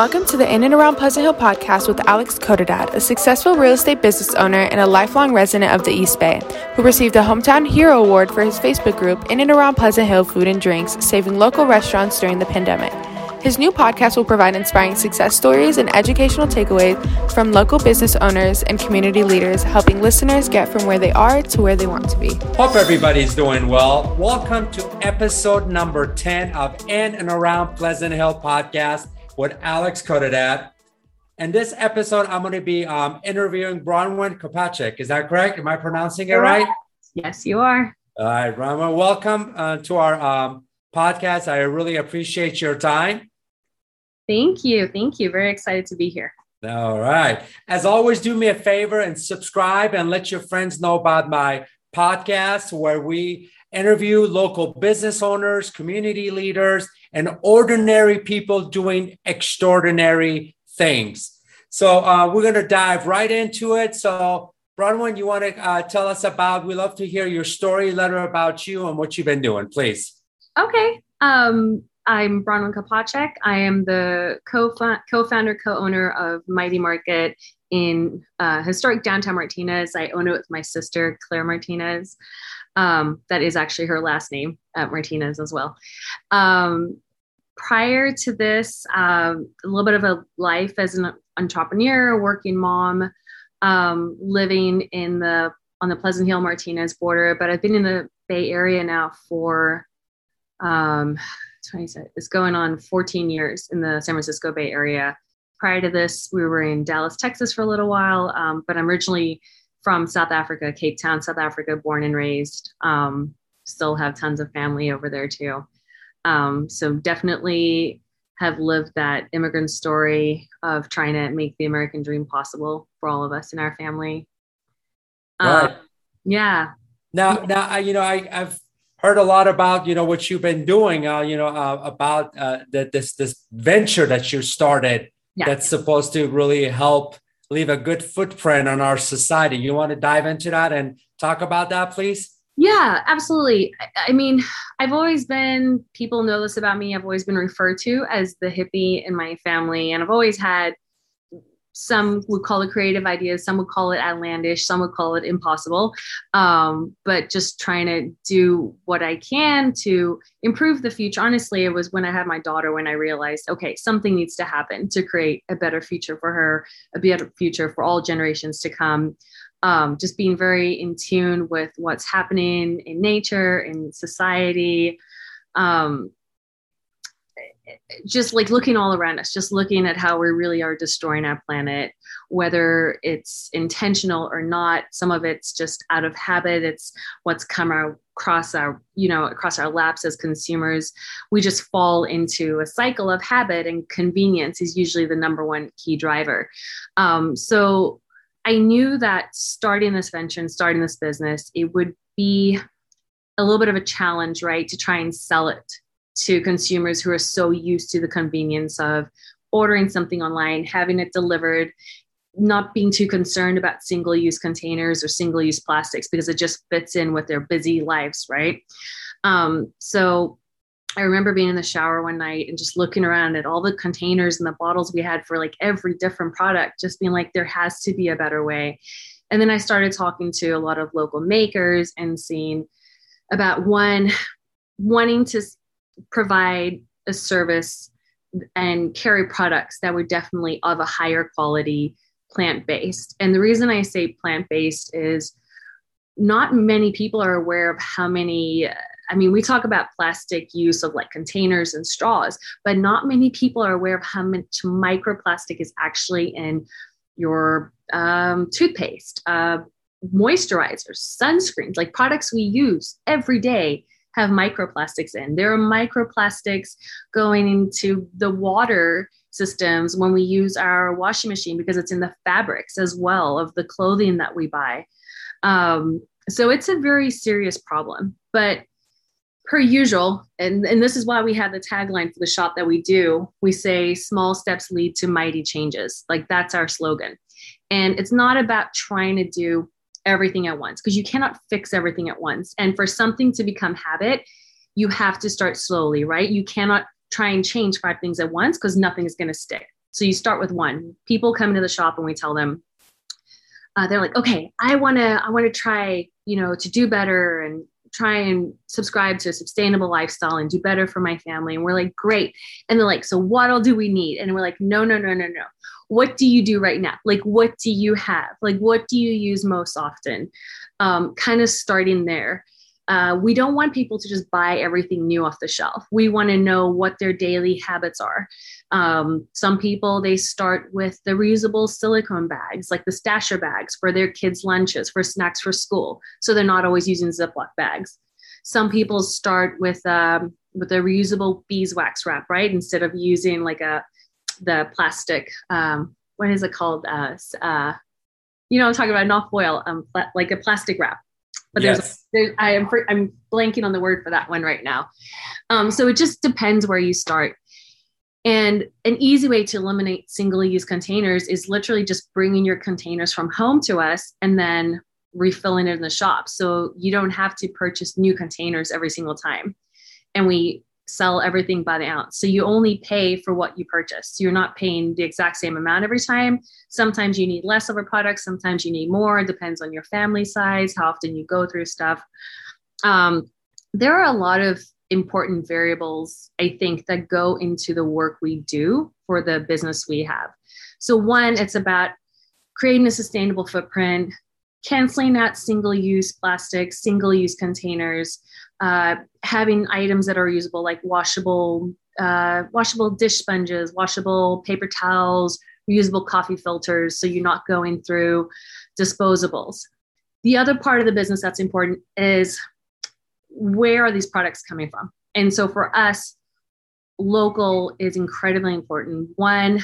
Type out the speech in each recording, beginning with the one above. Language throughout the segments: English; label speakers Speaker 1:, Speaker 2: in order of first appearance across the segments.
Speaker 1: Welcome to the In and Around Pleasant Hill podcast with Alex Codadad, a successful real estate business owner and a lifelong resident of the East Bay, who received a Hometown Hero Award for his Facebook group In and Around Pleasant Hill Food and Drinks, saving local restaurants during the pandemic. His new podcast will provide inspiring success stories and educational takeaways from local business owners and community leaders, helping listeners get from where they are to where they want to be.
Speaker 2: Hope everybody's doing well. Welcome to episode number 10 of In and Around Pleasant Hill podcast with Alex Codadad. And this episode, I'm going to be um, interviewing Bronwyn Kopacek. Is that correct? Am I pronouncing it right?
Speaker 3: Yes, you are.
Speaker 2: All right, Bronwyn, welcome uh, to our um, podcast. I really appreciate your time.
Speaker 3: Thank you. Thank you. Very excited to be here.
Speaker 2: All right. As always, do me a favor and subscribe and let your friends know about my podcast where we interview local business owners, community leaders, and ordinary people doing extraordinary things. So uh, we're going to dive right into it. So, Bronwyn, you want to uh, tell us about? We love to hear your story, letter about you, and what you've been doing, please.
Speaker 3: Okay. Um, I'm Bronwyn Kopacek. I am the co-founder, co-owner of Mighty Market in uh, historic downtown Martinez. I own it with my sister, Claire Martinez. Um, that is actually her last name, uh, Martinez as well. Um, prior to this, um, a little bit of a life as an entrepreneur, working mom, um, living in the on the Pleasant Hill Martinez border. But I've been in the Bay Area now for um, it's going on 14 years in the San Francisco Bay Area. Prior to this, we were in Dallas, Texas for a little while, um, but I'm originally from South Africa, Cape Town, South Africa, born and raised. Um, still have tons of family over there too. Um, so definitely have lived that immigrant story of trying to make the American dream possible for all of us in our family.
Speaker 2: Right.
Speaker 3: Um, yeah.
Speaker 2: Now, now, I, you know, I, I've heard a lot about you know what you've been doing uh, you know uh, about uh, the, this this venture that you started yeah. that's supposed to really help leave a good footprint on our society. You want to dive into that and talk about that please?
Speaker 3: Yeah absolutely. I, mean i've always been people know this about me i've always been referred to as the hippie in my family and i've always had some would call it creative ideas some would call it outlandish some would call it impossible. Um, but just trying to do what i can to improve the future. Honestly it was when i had my daughter when i realized okay something needs to happen to create a better future for her a better future for all generations to come. Um, just being very in tune with what's happening in nature in society. Um, just like looking all around us, just looking at how we really are destroying our planet, whether it's intentional or not. Some of it's just out of habit. It's what's come across our, you know, across our laps as consumers. We just fall into a cycle of habit, and convenience is usually the number one key driver. Um, so I knew that starting this venture and starting this business, it would be a little bit of a challenge, right, to try and sell it to consumers who are so used to the convenience of ordering something online, having it delivered, not being too concerned about single use containers or single use plastics because it just fits in with their busy lives, right? Um, so I remember being in the shower one night and just looking around at all the containers and the bottles we had for like every different product, just being like, there has to be a better way. And then I started talking to a lot of local makers and seeing about one wanting to provide a service and carry products that were definitely of a higher quality plant based. And the reason I say plant based is not many people are aware of how many. I mean, we talk about plastic use of like containers and straws, but not many people are aware of how much microplastic is actually in your um, toothpaste, uh, moisturizers, sunscreens, like products we use every day have microplastics in. There are microplastics going into the water systems when we use our washing machine because it's in the fabrics as well of the clothing that we buy. Um, so it's a very serious problem. But per usual, and, and this is why we have the tagline for the shop that we do, we say small steps lead to mighty changes. Like that's our slogan. And it's not about trying to do everything at once because you cannot fix everything at once. And for something to become habit, you have to start slowly, right? You cannot try and change five things at once because nothing is going to stick. So you start with one. People come into the shop and we tell them, uh, they're like, okay, I want to, I want to try, you know, to do better and try and subscribe to a sustainable lifestyle and do better for my family. And we're like, great. And they're like, so what all do we need? And we're like, no, no, no, no, no. What do you do right now? Like, what do you have? Like, what do you use most often? Um, kind of starting there. Uh, we don't want people to just buy everything new off the shelf. We want to know what their daily habits are. Um, some people they start with the reusable silicone bags, like the stasher bags for their kids' lunches, for snacks for school, so they're not always using Ziploc bags. Some people start with um, with a reusable beeswax wrap, right? Instead of using like a the plastic, um, what is it called? Uh, uh, you know, I'm talking about not foil, um, like a plastic wrap. But yes. there's, there's, I am, I'm blanking on the word for that one right now. Um, so it just depends where you start. And an easy way to eliminate single use containers is literally just bringing your containers from home to us and then refilling it in the shop. So you don't have to purchase new containers every single time. And we sell everything by the ounce. So you only pay for what you purchase. You're not paying the exact same amount every time. Sometimes you need less of a product, sometimes you need more. It depends on your family size, how often you go through stuff. Um, there are a lot of important variables, I think, that go into the work we do for the business we have. So, one, it's about creating a sustainable footprint, canceling out single use plastics, single use containers, uh, having items that are usable like washable, uh, washable dish sponges, washable paper towels, reusable coffee filters. So you're not going through disposables. The other part of the business that's important is where are these products coming from? And so for us, local is incredibly important. One,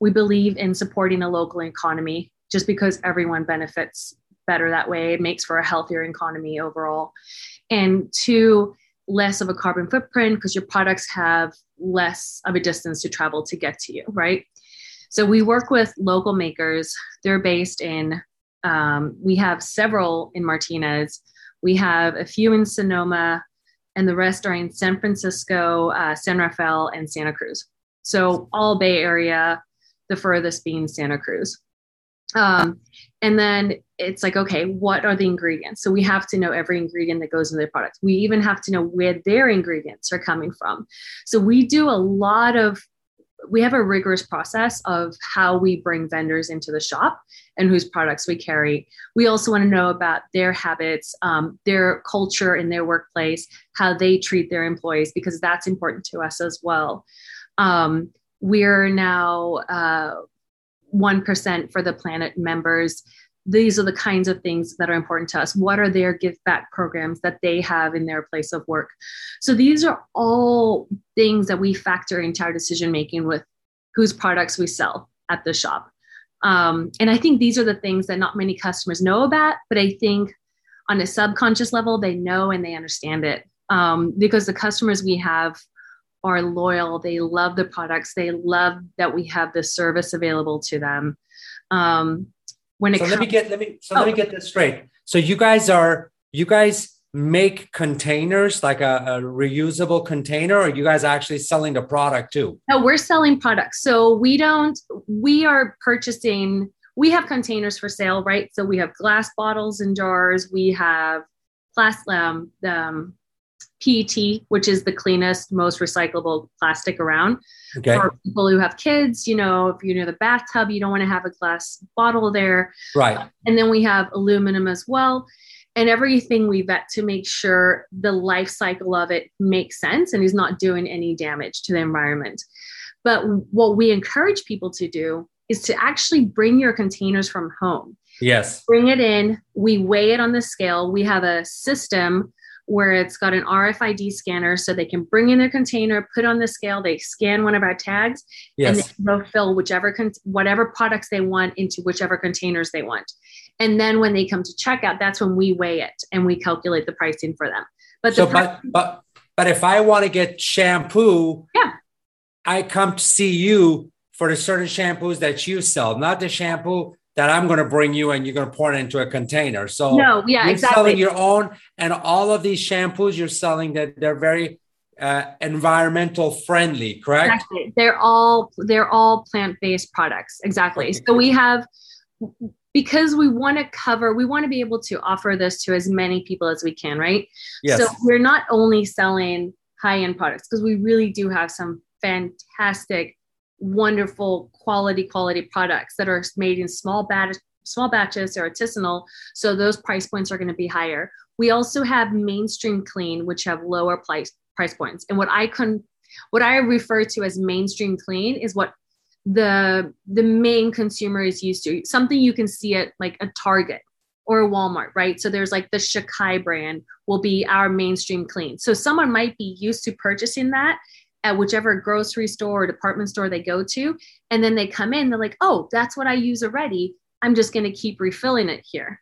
Speaker 3: we believe in supporting the local economy just because everyone benefits better that way. It makes for a healthier economy overall. And two, less of a carbon footprint because your products have less of a distance to travel to get to you, right? So we work with local makers. They're based in, um, we have several in Martinez. We have a few in Sonoma, and the rest are in San Francisco, uh, San Rafael, and Santa Cruz. So all Bay Area, the furthest being Santa Cruz. Um, and then it's like, okay, what are the ingredients? So we have to know every ingredient that goes in their product. We even have to know where their ingredients are coming from. So we do a lot of we have a rigorous process of how we bring vendors into the shop and whose products we carry. We also want to know about their habits, um, their culture in their workplace, how they treat their employees, because that's important to us as well. Um, we're now uh, 1% for the planet members these are the kinds of things that are important to us. What are their give back programs that they have in their place of work? So these are all things that we factor into our decision making with whose products we sell at the shop. Um, and I think these are the things that not many customers know about, but I think on a subconscious level, they know and they understand it um, because the customers we have are loyal. They love the products. They love that we have the service available to them. Um,
Speaker 2: when it so comes- let me get let me so oh. let me oh. get this straight so you guys are you guys make containers like a, a, reusable container or you guys actually selling the product too
Speaker 3: no we're selling products so we don't we are purchasing we have containers for sale right so we have glass bottles and jars we have plastic um, um, PET, which is the cleanest, most recyclable plastic around. Okay. For people who have kids, you know, if you're near the bathtub, you don't want to have a glass bottle there.
Speaker 2: Right.
Speaker 3: And then we have aluminum as well. And everything we vet to make sure the life cycle of it makes sense and is not doing any damage to the environment. But what we encourage people to do is to actually bring your containers from home.
Speaker 2: Yes.
Speaker 3: Bring it in. We weigh it on the scale. We have a system where it's got an RFID scanner so they can bring in their container, put on the scale, they scan one of our tags, yes. and they go fill whichever con- whatever products they want into whichever containers they want. And then when they come to checkout, that's when we weigh it and we calculate the pricing for them.
Speaker 2: But so, but but but if I want to get shampoo,
Speaker 3: yeah,
Speaker 2: I come to see you for the certain shampoos that you sell, not the shampoo that I'm going to bring you and you're going to pour it into a container. So
Speaker 3: no, yeah,
Speaker 2: you're
Speaker 3: exactly.
Speaker 2: selling your own, and all of these shampoos you're selling that they're very uh, environmental friendly, correct?
Speaker 3: Exactly. They're all they're all plant-based products. Exactly. So we have because we want to cover, we want to be able to offer this to as many people as we can, right?
Speaker 2: Yes.
Speaker 3: So we're not only selling high-end products because we really do have some fantastic, wonderful quality quality products that are made in small batch small batches or artisanal. So those price points are going to be higher. We also have mainstream clean, which have lower price price points. And what I can what I refer to as mainstream clean is what the the main consumer is used to something you can see at like a target or a walmart right so there's like the Shikai brand will be our mainstream clean so someone might be used to purchasing that at whichever grocery store or department store they go to and then they come in they're like oh that's what i use already i'm just going to keep refilling it here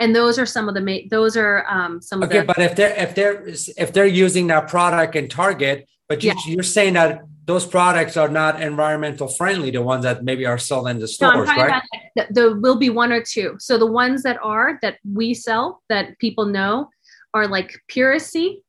Speaker 3: and those are some of the ma- those are um, some
Speaker 2: okay
Speaker 3: of the Okay,
Speaker 2: but if they're if they're if they're using that product in target but you,
Speaker 3: Yeah.
Speaker 2: you're saying that those products are not environmental friendly the ones that maybe are sold in the
Speaker 3: No,
Speaker 2: stores
Speaker 3: talking
Speaker 2: right
Speaker 3: there will be one or two. So the ones that are that we sell that people know are like Puracy.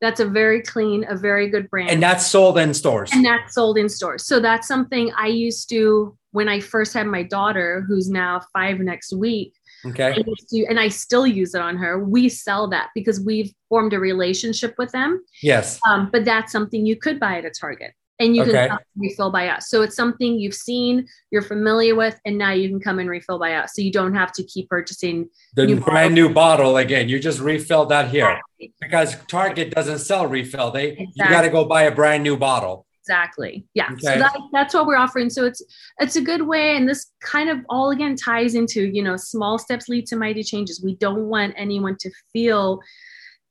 Speaker 3: That's a very clean, a very good brand.
Speaker 2: and that's sold in stores
Speaker 3: and that's sold in stores. So that's something I used to when I first had my daughter, who's now five next week. I
Speaker 2: okay
Speaker 3: used to, and I still use it on her. We sell that because we've formed a relationship with them.
Speaker 2: yes
Speaker 3: Um, but that's something you could buy at a Target and you
Speaker 2: Okay.
Speaker 3: can refill by us. So it's something you've seen, you're familiar with, and now you can come and refill by us. So you don't have to keep purchasing.
Speaker 2: the
Speaker 3: new
Speaker 2: brand new bottle again you just refill that here because target doesn't sell refill they you got to go buy a brand new bottle
Speaker 3: Exactly. Yeah. So
Speaker 2: Okay.
Speaker 3: that, that's what we're offering. So it's it's a good way, and this kind of all again ties into you know small steps lead to mighty changes. We don't want anyone to feel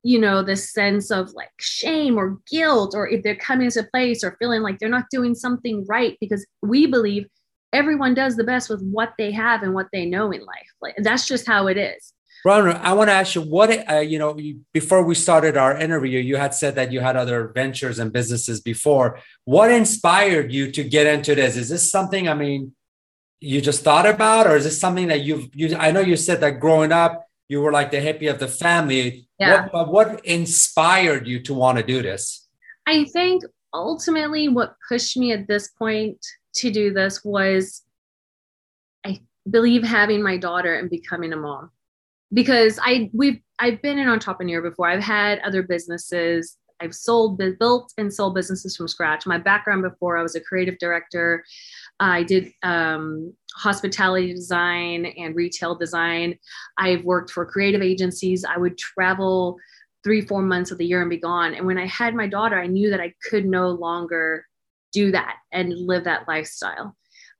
Speaker 3: you know this sense of like shame or guilt or if they're coming to a place or feeling like they're not doing something right because we believe everyone does the best with what they have and what they know in life like that's just how it is
Speaker 2: Ron, I want to ask you what uh, you know. Before we started our interview, you had said that you had other ventures and businesses before. What inspired you to get into this? Is this something? I mean, you just thought about, or is this something that you've? You, I know you said that growing up, you were like the hippie of the family.
Speaker 3: Yeah.
Speaker 2: What, what inspired you to want to do this?
Speaker 3: I think ultimately what pushed me at this point to do this was I believe having my daughter and becoming a mom. Because I we've I've been an entrepreneur before. I've had other businesses. I've sold built and sold businesses from scratch. My background before I was a creative director. I did um, hospitality design and retail design. I've worked for creative agencies. I would travel three, four months of the year and be gone. And when I had my daughter, I knew that I could no longer do that and live that lifestyle.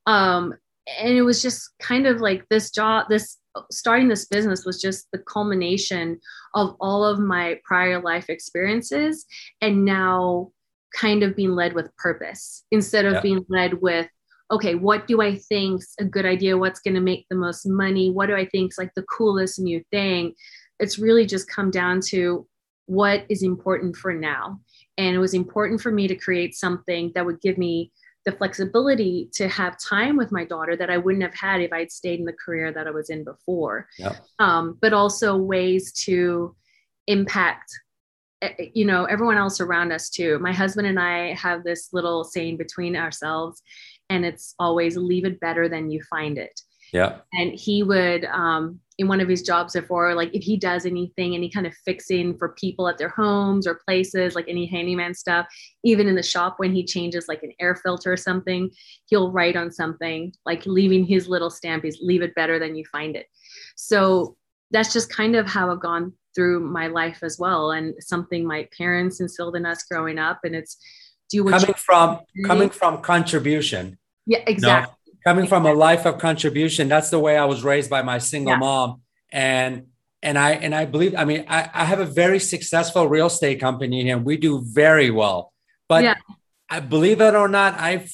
Speaker 3: Um, and it was just kind of like this job, this starting this business was just the culmination of all of my prior life experiences and now kind of being led with purpose instead of
Speaker 2: Yeah.
Speaker 3: being led with okay what do i think's a good idea what's going to make the most money what do i think's like the coolest new thing it's really just come down to what is important for now and it was important for me to create something that would give me the flexibility to have time with my daughter that I wouldn't have had if I'd stayed in the career that I was in before.
Speaker 2: Yeah.
Speaker 3: Um, but also ways to impact, you know, everyone else around us too. My husband and I have this little saying between ourselves, and it's always leave it better than you find it.
Speaker 2: Yeah.
Speaker 3: and he would um, in one of his jobs before like if he does anything any kind of fixing for people at their homes or places like any handyman stuff even in the shop when he changes like an air filter or something he'll write on something like leaving his little stamp is leave it better than you find it. So that's just kind of how i've gone through my life as well. And something my parents instilled in us growing up and it's do what
Speaker 2: Coming from coming from contribution.
Speaker 3: yeah exactly
Speaker 2: coming from a life of contribution that's the way i was raised by my single
Speaker 3: Yeah.
Speaker 2: mom and and i and i believe i mean I, I have a very successful real estate company here and we do very well but
Speaker 3: Yeah.
Speaker 2: i believe it or not i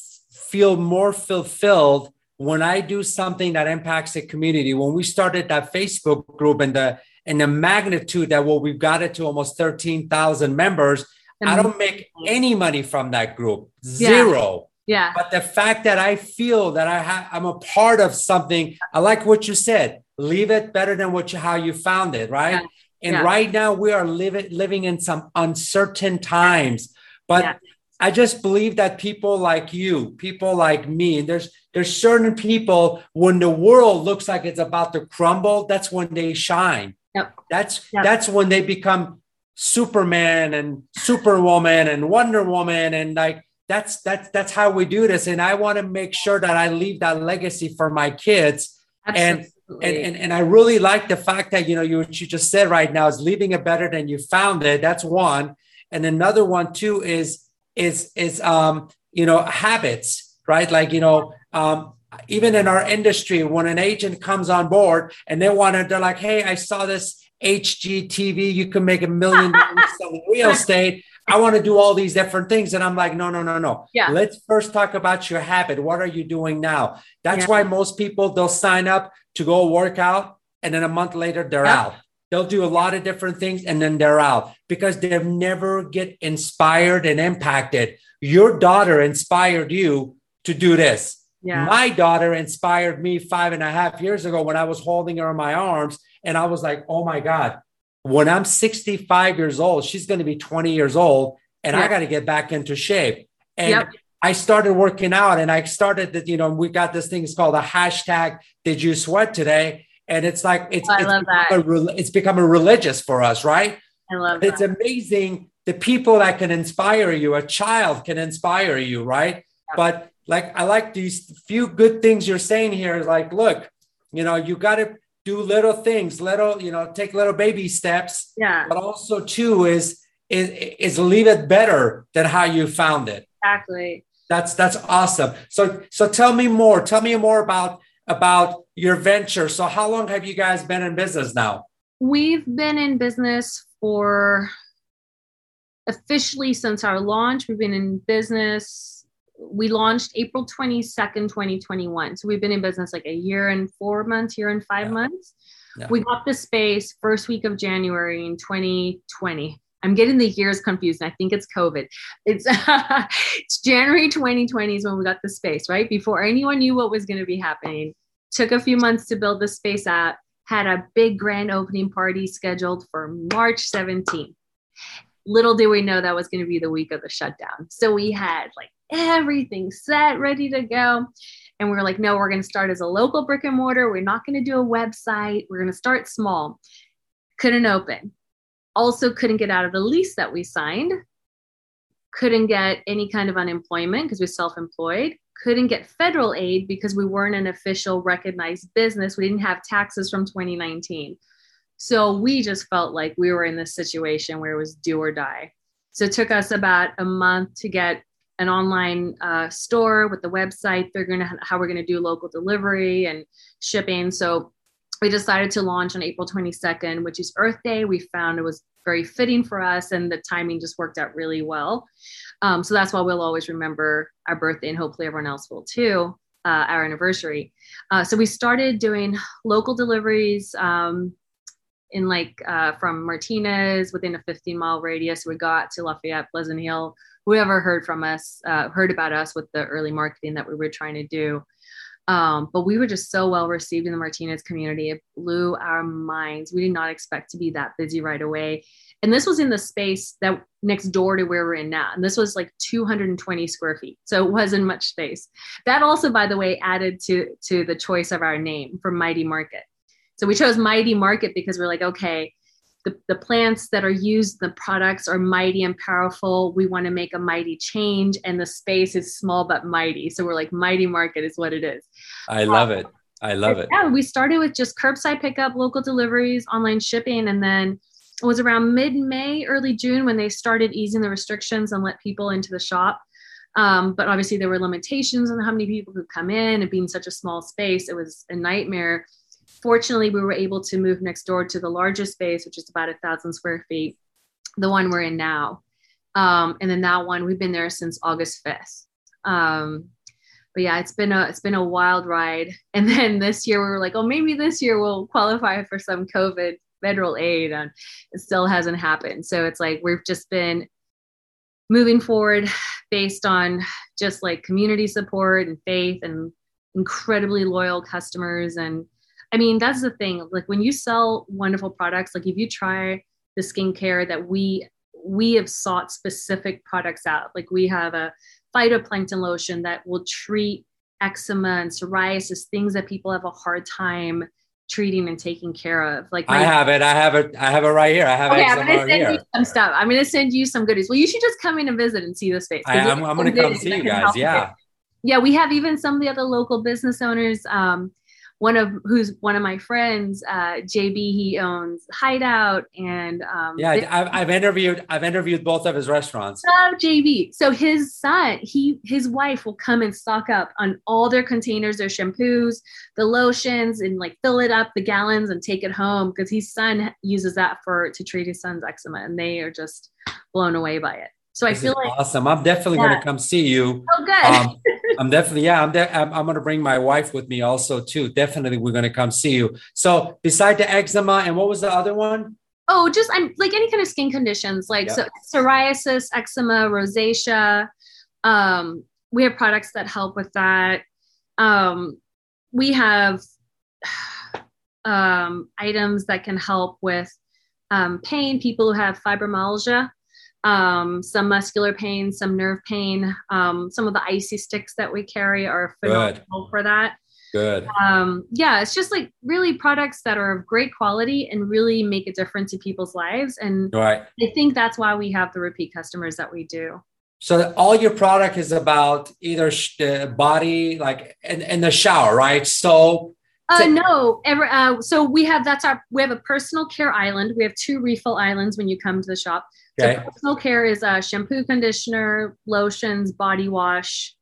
Speaker 2: feel more fulfilled when i do something that impacts the community when we started that facebook group and the and the magnitude that well we've got it to almost 13000 members i don't make any money from that group zero
Speaker 3: yeah
Speaker 2: but the fact that I feel that I ha- I'm a part of something, I like what you said. Leave it better than what you how you found it, right?
Speaker 3: Yeah.
Speaker 2: And
Speaker 3: Yeah.
Speaker 2: right now we are living living in some uncertain times. But yeah. I just believe that people like you, people like me, and there's there's certain people when the world looks like it's about to crumble, that's when they shine.
Speaker 3: Yep.
Speaker 2: That's yep. that's when they become Superman and Superwoman and Wonder Woman and like that's that's that's how we do this. And I want to make sure that I leave that legacy for my kids. Absolutely. And and, and and I really like the fact that you know you what you just said right now is leaving it better than you found it. That's one. And another one too is is is um you know habits right like you know um even in our industry when an agent comes on board and they want to they're like hey i saw this hgtv you can make a million dollars selling real estate i want to do all these different things and i'm like no no no no
Speaker 3: yeah
Speaker 2: let's first talk about your habit what are you doing now that's yeah. why most people they'll sign up to go work out and then a month later they're yeah. out They'll do a lot of different things and then they're out because they've never get inspired and impacted. Your daughter inspired you to do this.
Speaker 3: Yeah.
Speaker 2: My daughter inspired me five and a half years ago when I was holding her in my arms. And I was like, oh my God, when I'm 65 years old, she's going to be 20 years old and I got to get back into shape. And yep. I started working out and I started that, you know, we got this thing, it's called a hashtag, did you sweat today? and it's like it's
Speaker 3: I
Speaker 2: it's,
Speaker 3: that.
Speaker 2: A, it's become a religious for us, right?
Speaker 3: I love
Speaker 2: It's amazing the people that can inspire you. A child can inspire you, right? But like I like these few good things you're saying here. Like, look, you know, you got to do little things, little, you know, take little baby steps.
Speaker 3: Yeah.
Speaker 2: But also too is is is leave it better than how you found it.
Speaker 3: Exactly.
Speaker 2: That's that's awesome. So so tell me more. Tell me more about about your venture. So, how long have you guys been in business now?
Speaker 3: We've been in business for officially since our launch. We've been in business. We launched April 22nd, 2021. So, we've been in business like a year and four months, year and five yeah. months. Yeah. We got the space first week of January in 2020. I'm getting the years confused. I think it's COVID. It's it's January 2020 is when we got the space, right? Before anyone knew what was going to be happening. Took a few months to build the space out. Had a big grand opening party scheduled for March 17th. Little did we know that was going to be the week of the shutdown. So we had like everything set, ready to go. And we were like, no, we're going to start as a local brick and mortar. We're not going to do a website. We're going to start small. Couldn't open also couldn't get out of the lease that we signed, couldn't get any kind of unemployment because we're self employed, couldn't get federal aid because we weren't an official recognized business. We didn't have taxes from 2019. So we just felt like we were in this situation where it was do or die. So it took us about a month to get an online uh, store with the website. They're gonna how we're gonna do local delivery and shipping. So we decided to launch on April 22nd, which is Earth Day. We found it was very fitting for us, and the timing just worked out really well. Um, so that's why we'll always remember our birthday, and hopefully everyone else will too, uh, our anniversary. Uh, so we started doing local deliveries um, in like uh, from Martinez within a 15 mile radius. We got to Lafayette, Pleasant Hill. Whoever heard from us, uh, heard about us with the early marketing that we were trying to do. Um, but we were just so well received in the Martinez community. It blew our minds. We did not expect to be that busy right away. And this was in the space that next door to where we're in now. And this was like 220 square feet. So it wasn't much space. That also, by the way, added to, to the choice of our name for Mighty Market. So we chose Mighty Market because we're like, okay, the, the plants that are used, the products are mighty and powerful. We want to make a mighty change, and the space is small but mighty. So we're like, mighty market is what it is.
Speaker 2: I love it. I love it.
Speaker 3: Yeah, we started with just curbside pickup, local deliveries, online shipping, and then it was around mid May, early June when they started easing the restrictions and let people into the shop. Um, but obviously, there were limitations on how many people could come in, and being such a small space, it was a nightmare fortunately, we were able to move next door to the largest space, which is about a thousand square feet, the one we're in now. Um, and then that one, we've been there since August 5th. Um, but yeah, it's been a it's been a wild ride. And then this year we were like, oh, maybe this year we'll qualify for some COVID federal aid, and it still hasn't happened. So it's like we've just been moving forward based on just like community support and faith and incredibly loyal customers and I mean, that's the thing. Like when you sell wonderful products, like if you try the skincare that we we have sought specific products out. Like we have a phytoplankton lotion that will treat eczema and psoriasis, things that people have a hard time treating and taking care of. Like
Speaker 2: my, I have it. I have it. I have it right here. I have
Speaker 3: okay,
Speaker 2: eczema
Speaker 3: I'm gonna send
Speaker 2: here.
Speaker 3: you some stuff. I'm gonna send you some goodies. Well, you should just come in and visit and see the space.
Speaker 2: I, am I'm gonna come see you guys. Yeah.
Speaker 3: Yeah, we have even some of the other local business owners. Um, one of who's one of my friends, uh, JB. He owns Hideout, and um,
Speaker 2: yeah, I've, I've interviewed I've interviewed both of his restaurants.
Speaker 3: Oh, JB. So his son, he his wife will come and stock up on all their containers, their shampoos, the lotions, and like fill it up the gallons and take it home because his son uses that for to treat his son's eczema, and they are just blown away by it. So
Speaker 2: this
Speaker 3: I feel like
Speaker 2: awesome. I'm definitely yeah. going to come see you.
Speaker 3: Oh, good.
Speaker 2: Um, I'm definitely yeah. I'm, de- I'm, I'm going to bring my wife with me also too. Definitely, we're going to come see you. So beside the eczema and what was the other one?
Speaker 3: Oh, just I'm like any kind of skin conditions like yep. so, psoriasis, eczema, rosacea. Um, we have products that help with that. Um, we have um, items that can help with um, pain. People who have fibromyalgia um, some muscular pain, some nerve pain. Um, some of the icy sticks that we carry are phenomenal Good. for that.
Speaker 2: Good.
Speaker 3: Um, yeah, it's just like really products that are of great quality and really make a difference in people's lives. And
Speaker 2: right.
Speaker 3: I think that's why we have the repeat customers that we do.
Speaker 2: So all your product is about either the body, like in, in the shower, right? So
Speaker 3: uh, no, ever. Uh, so we have that's our we have a personal care island. We have two refill islands when you come to the shop. Okay. So personal care is uh, shampoo, conditioner, lotions, body wash,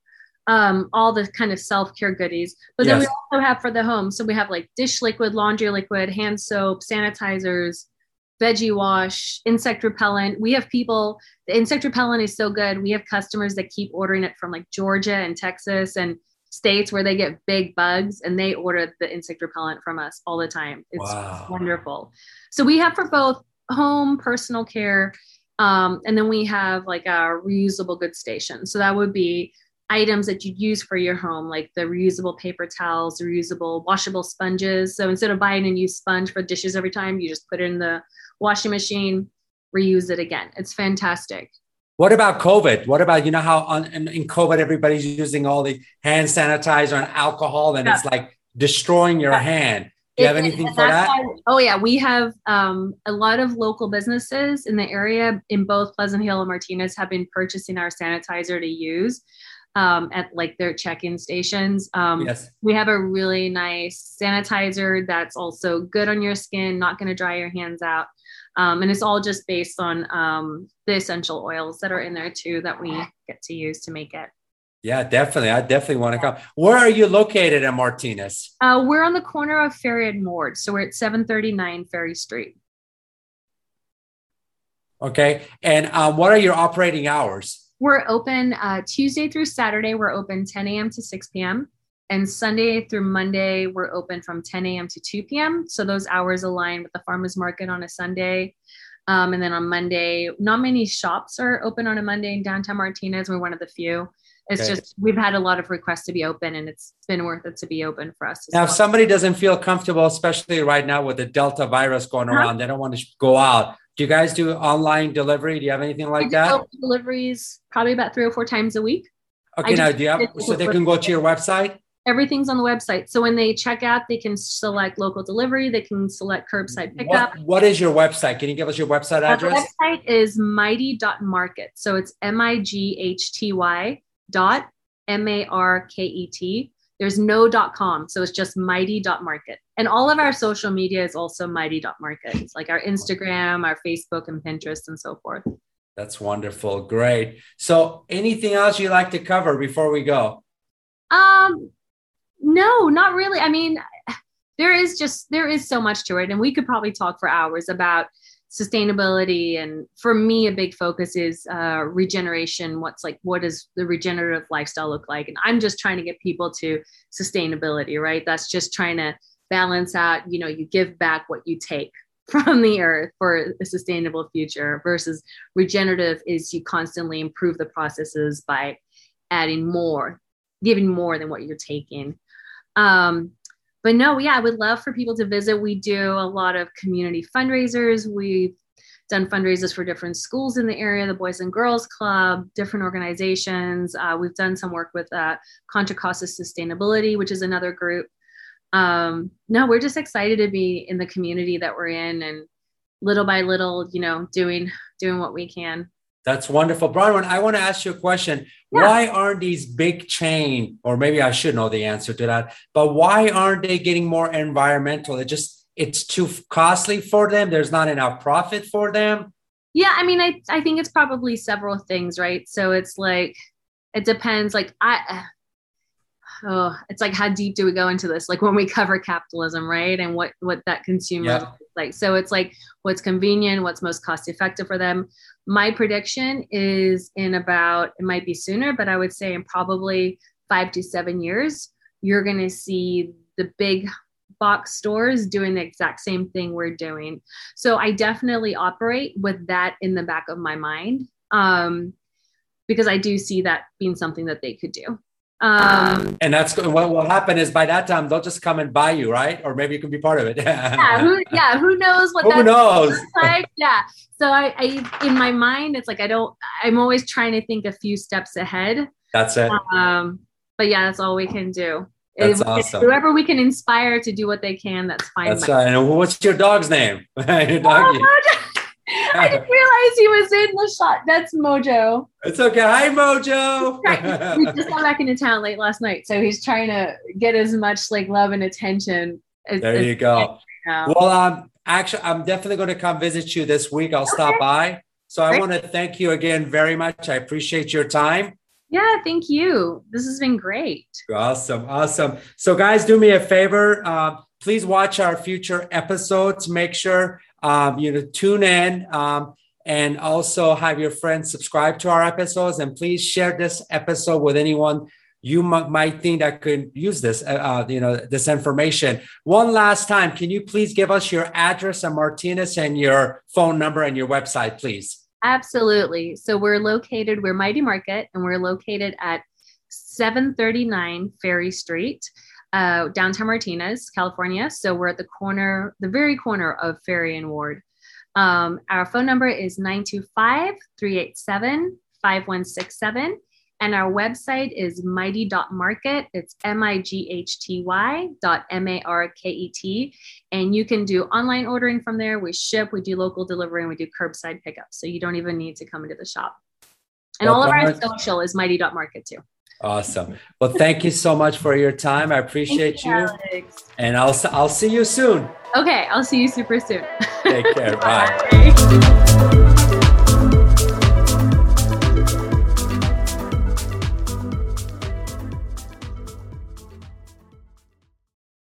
Speaker 3: um, all the kind of self care goodies. But then yes. we also have for the home. So we have like dish liquid, laundry liquid, hand soap, sanitizers, veggie wash, insect repellent. We have people. The insect repellent is so good. We have customers that keep ordering it from like Georgia and Texas and states where they get big bugs and they order the insect repellent from us all the time. It's wow. wonderful. So we have for both home personal care um, and then we have like a reusable goods station. So that would be items that you'd use for your home, like the reusable paper towels, reusable washable sponges. So instead of buying a new sponge for dishes every time, you just put it in the washing machine, reuse it again. It's fantastic.
Speaker 2: What about COVID? What about, you know, how on, in, in COVID, everybody's using all the hand sanitizer and alcohol and yeah. it's like destroying your yeah. hand. Do you have anything for that? Why,
Speaker 3: oh yeah, we have um, a lot of local businesses in the area in both Pleasant Hill and Martinez have been purchasing our sanitizer to use um, at like their check-in stations. Um,
Speaker 2: yes.
Speaker 3: We have a really nice sanitizer that's also good on your skin, not going to dry your hands out. Um, and it's all just based on um, the essential oils that are in there too that we get to use to make it.
Speaker 2: Yeah, definitely. I definitely want to come. Where are you located in Martinez?
Speaker 3: Uh, we're on the corner of Ferry and Ward. So we're at 739 Ferry Street.
Speaker 2: Okay. And um, what are your operating hours?
Speaker 3: We're open uh, Tuesday through Saturday. We're open 10 a.m. to 6 p.m. And Sunday through Monday, we're open from 10 a.m. to 2 p.m. So those hours align with the farmers market on a Sunday. Um, and then on Monday, not many shops are open on a Monday in downtown Martinez. We're one of the few. It's okay. just we've had a lot of requests to be open, and it's been worth it to be open for us.
Speaker 2: Now, well. if somebody doesn't feel comfortable, especially right now with the Delta virus going uh-huh. around, they don't want to go out. Do you guys do online delivery? Do you have anything like that?
Speaker 3: Deliveries probably about three or four times a week.
Speaker 2: Okay, now do you have so they can go to your website?
Speaker 3: Everything's on the website. So when they check out, they can select local delivery. They can select curbside pickup.
Speaker 2: What, what is your website? Can you give us your website address?
Speaker 3: Uh, the website is mighty.market. So it's M I G H T Y dot m-a-r-k-e-t there's no dot com so it's just mighty dot market. And all of our social media is also mighty dot market. It's like our instagram our facebook and pinterest and so forth.
Speaker 2: That's wonderful. Great. So anything else you'd like to cover before we go?
Speaker 3: Um no not really. I mean there is just there is so much to it. And we could probably talk for hours about sustainability and for me a big focus is uh, regeneration what's like what does the regenerative lifestyle look like? And i'm just trying to get people to sustainability right? That's just trying to balance out you know you give back what you take from the earth for a sustainable future versus regenerative is you constantly improve the processes by adding more giving more than what you're taking. Um, but no, yeah, I would love for people to visit. We do a lot of community fundraisers. We've done fundraisers for different schools in the area, the Boys and Girls Club, different organizations. Uh, we've done some work with uh, Contra Costa Sustainability, which is another group. Um, no, we're just excited to be in the community that we're in and little by little, you know, doing doing what we can.
Speaker 2: That's wonderful. Bronwyn, I want to ask you a question. Yeah. Why aren't these big chain, or maybe I should know the answer to that, but why aren't they getting more environmental? It just it's too costly for them. There's not enough profit for them.
Speaker 3: Yeah, I mean, I, I think it's probably several things, right? So it's like it depends. Like I uh, oh, it's like how deep do we go into this? Like when we cover capitalism, right? And what what that consumer yeah. like. So it's like what's convenient, what's most cost effective for them. My prediction is in about it might be sooner, but I would say in probably five to seven years, you're going to see the big box stores doing the exact same thing we're doing. So I definitely operate with that in the back of my mind um, because I do see that being something that they could do.
Speaker 2: Um, and that's what will happen is by that time they'll just come and buy you, right? Or maybe you can be part of it.
Speaker 3: yeah, who, yeah, who knows what
Speaker 2: who knows?
Speaker 3: like? Yeah. So I, I, in my mind, it's like I don't. I'm always trying to think a few steps ahead.
Speaker 2: That's it.
Speaker 3: Um, but yeah, that's all we can do.
Speaker 2: That's if, awesome.
Speaker 3: Whoever we can inspire to do what they can, that's fine.
Speaker 2: That's right. And what's your dog's name? your
Speaker 3: doggy. Oh, I didn't realize he was in the shot. That's Mojo.
Speaker 2: It's okay. Hi, Mojo.
Speaker 3: we just got back into town late last night, so he's trying to get as much like love and attention.
Speaker 2: As, there you go. Well, um, actually, I'm definitely going to come visit you this week. I'll okay. stop by. So I want to thank you again very much. I appreciate your time.
Speaker 3: Yeah, thank you. This has been great.
Speaker 2: Awesome. Awesome. So, guys, do me a favor. Uh, please watch our future episodes. Make sure um, you know, tune in um, and also have your friends subscribe to our episodes. And please share this episode with anyone you m- might think that could use this, uh, uh, you know, this information. One last time, can you please give us your address and Martinez and your phone number and your website, please?
Speaker 3: Absolutely. So we're located, we're Mighty Market, and we're located at 739 Ferry Street uh, downtown Martinez, California. So we're at the corner, the very corner of Ferry and Ward. Um, our phone number is 925 387 5167. And our website is mighty.market. It's M I G H T Y dot M A R K E T. And you can do online ordering from there. We ship, we do local delivery, and we do curbside pickup. So you don't even need to come into the shop. And well, all of our social is mighty.market too.
Speaker 2: Awesome. Well, thank you so much for your time. I appreciate you. you. And I'll I'll see you soon.
Speaker 3: Okay, I'll see you super soon.
Speaker 2: Take care. Bye. Bye.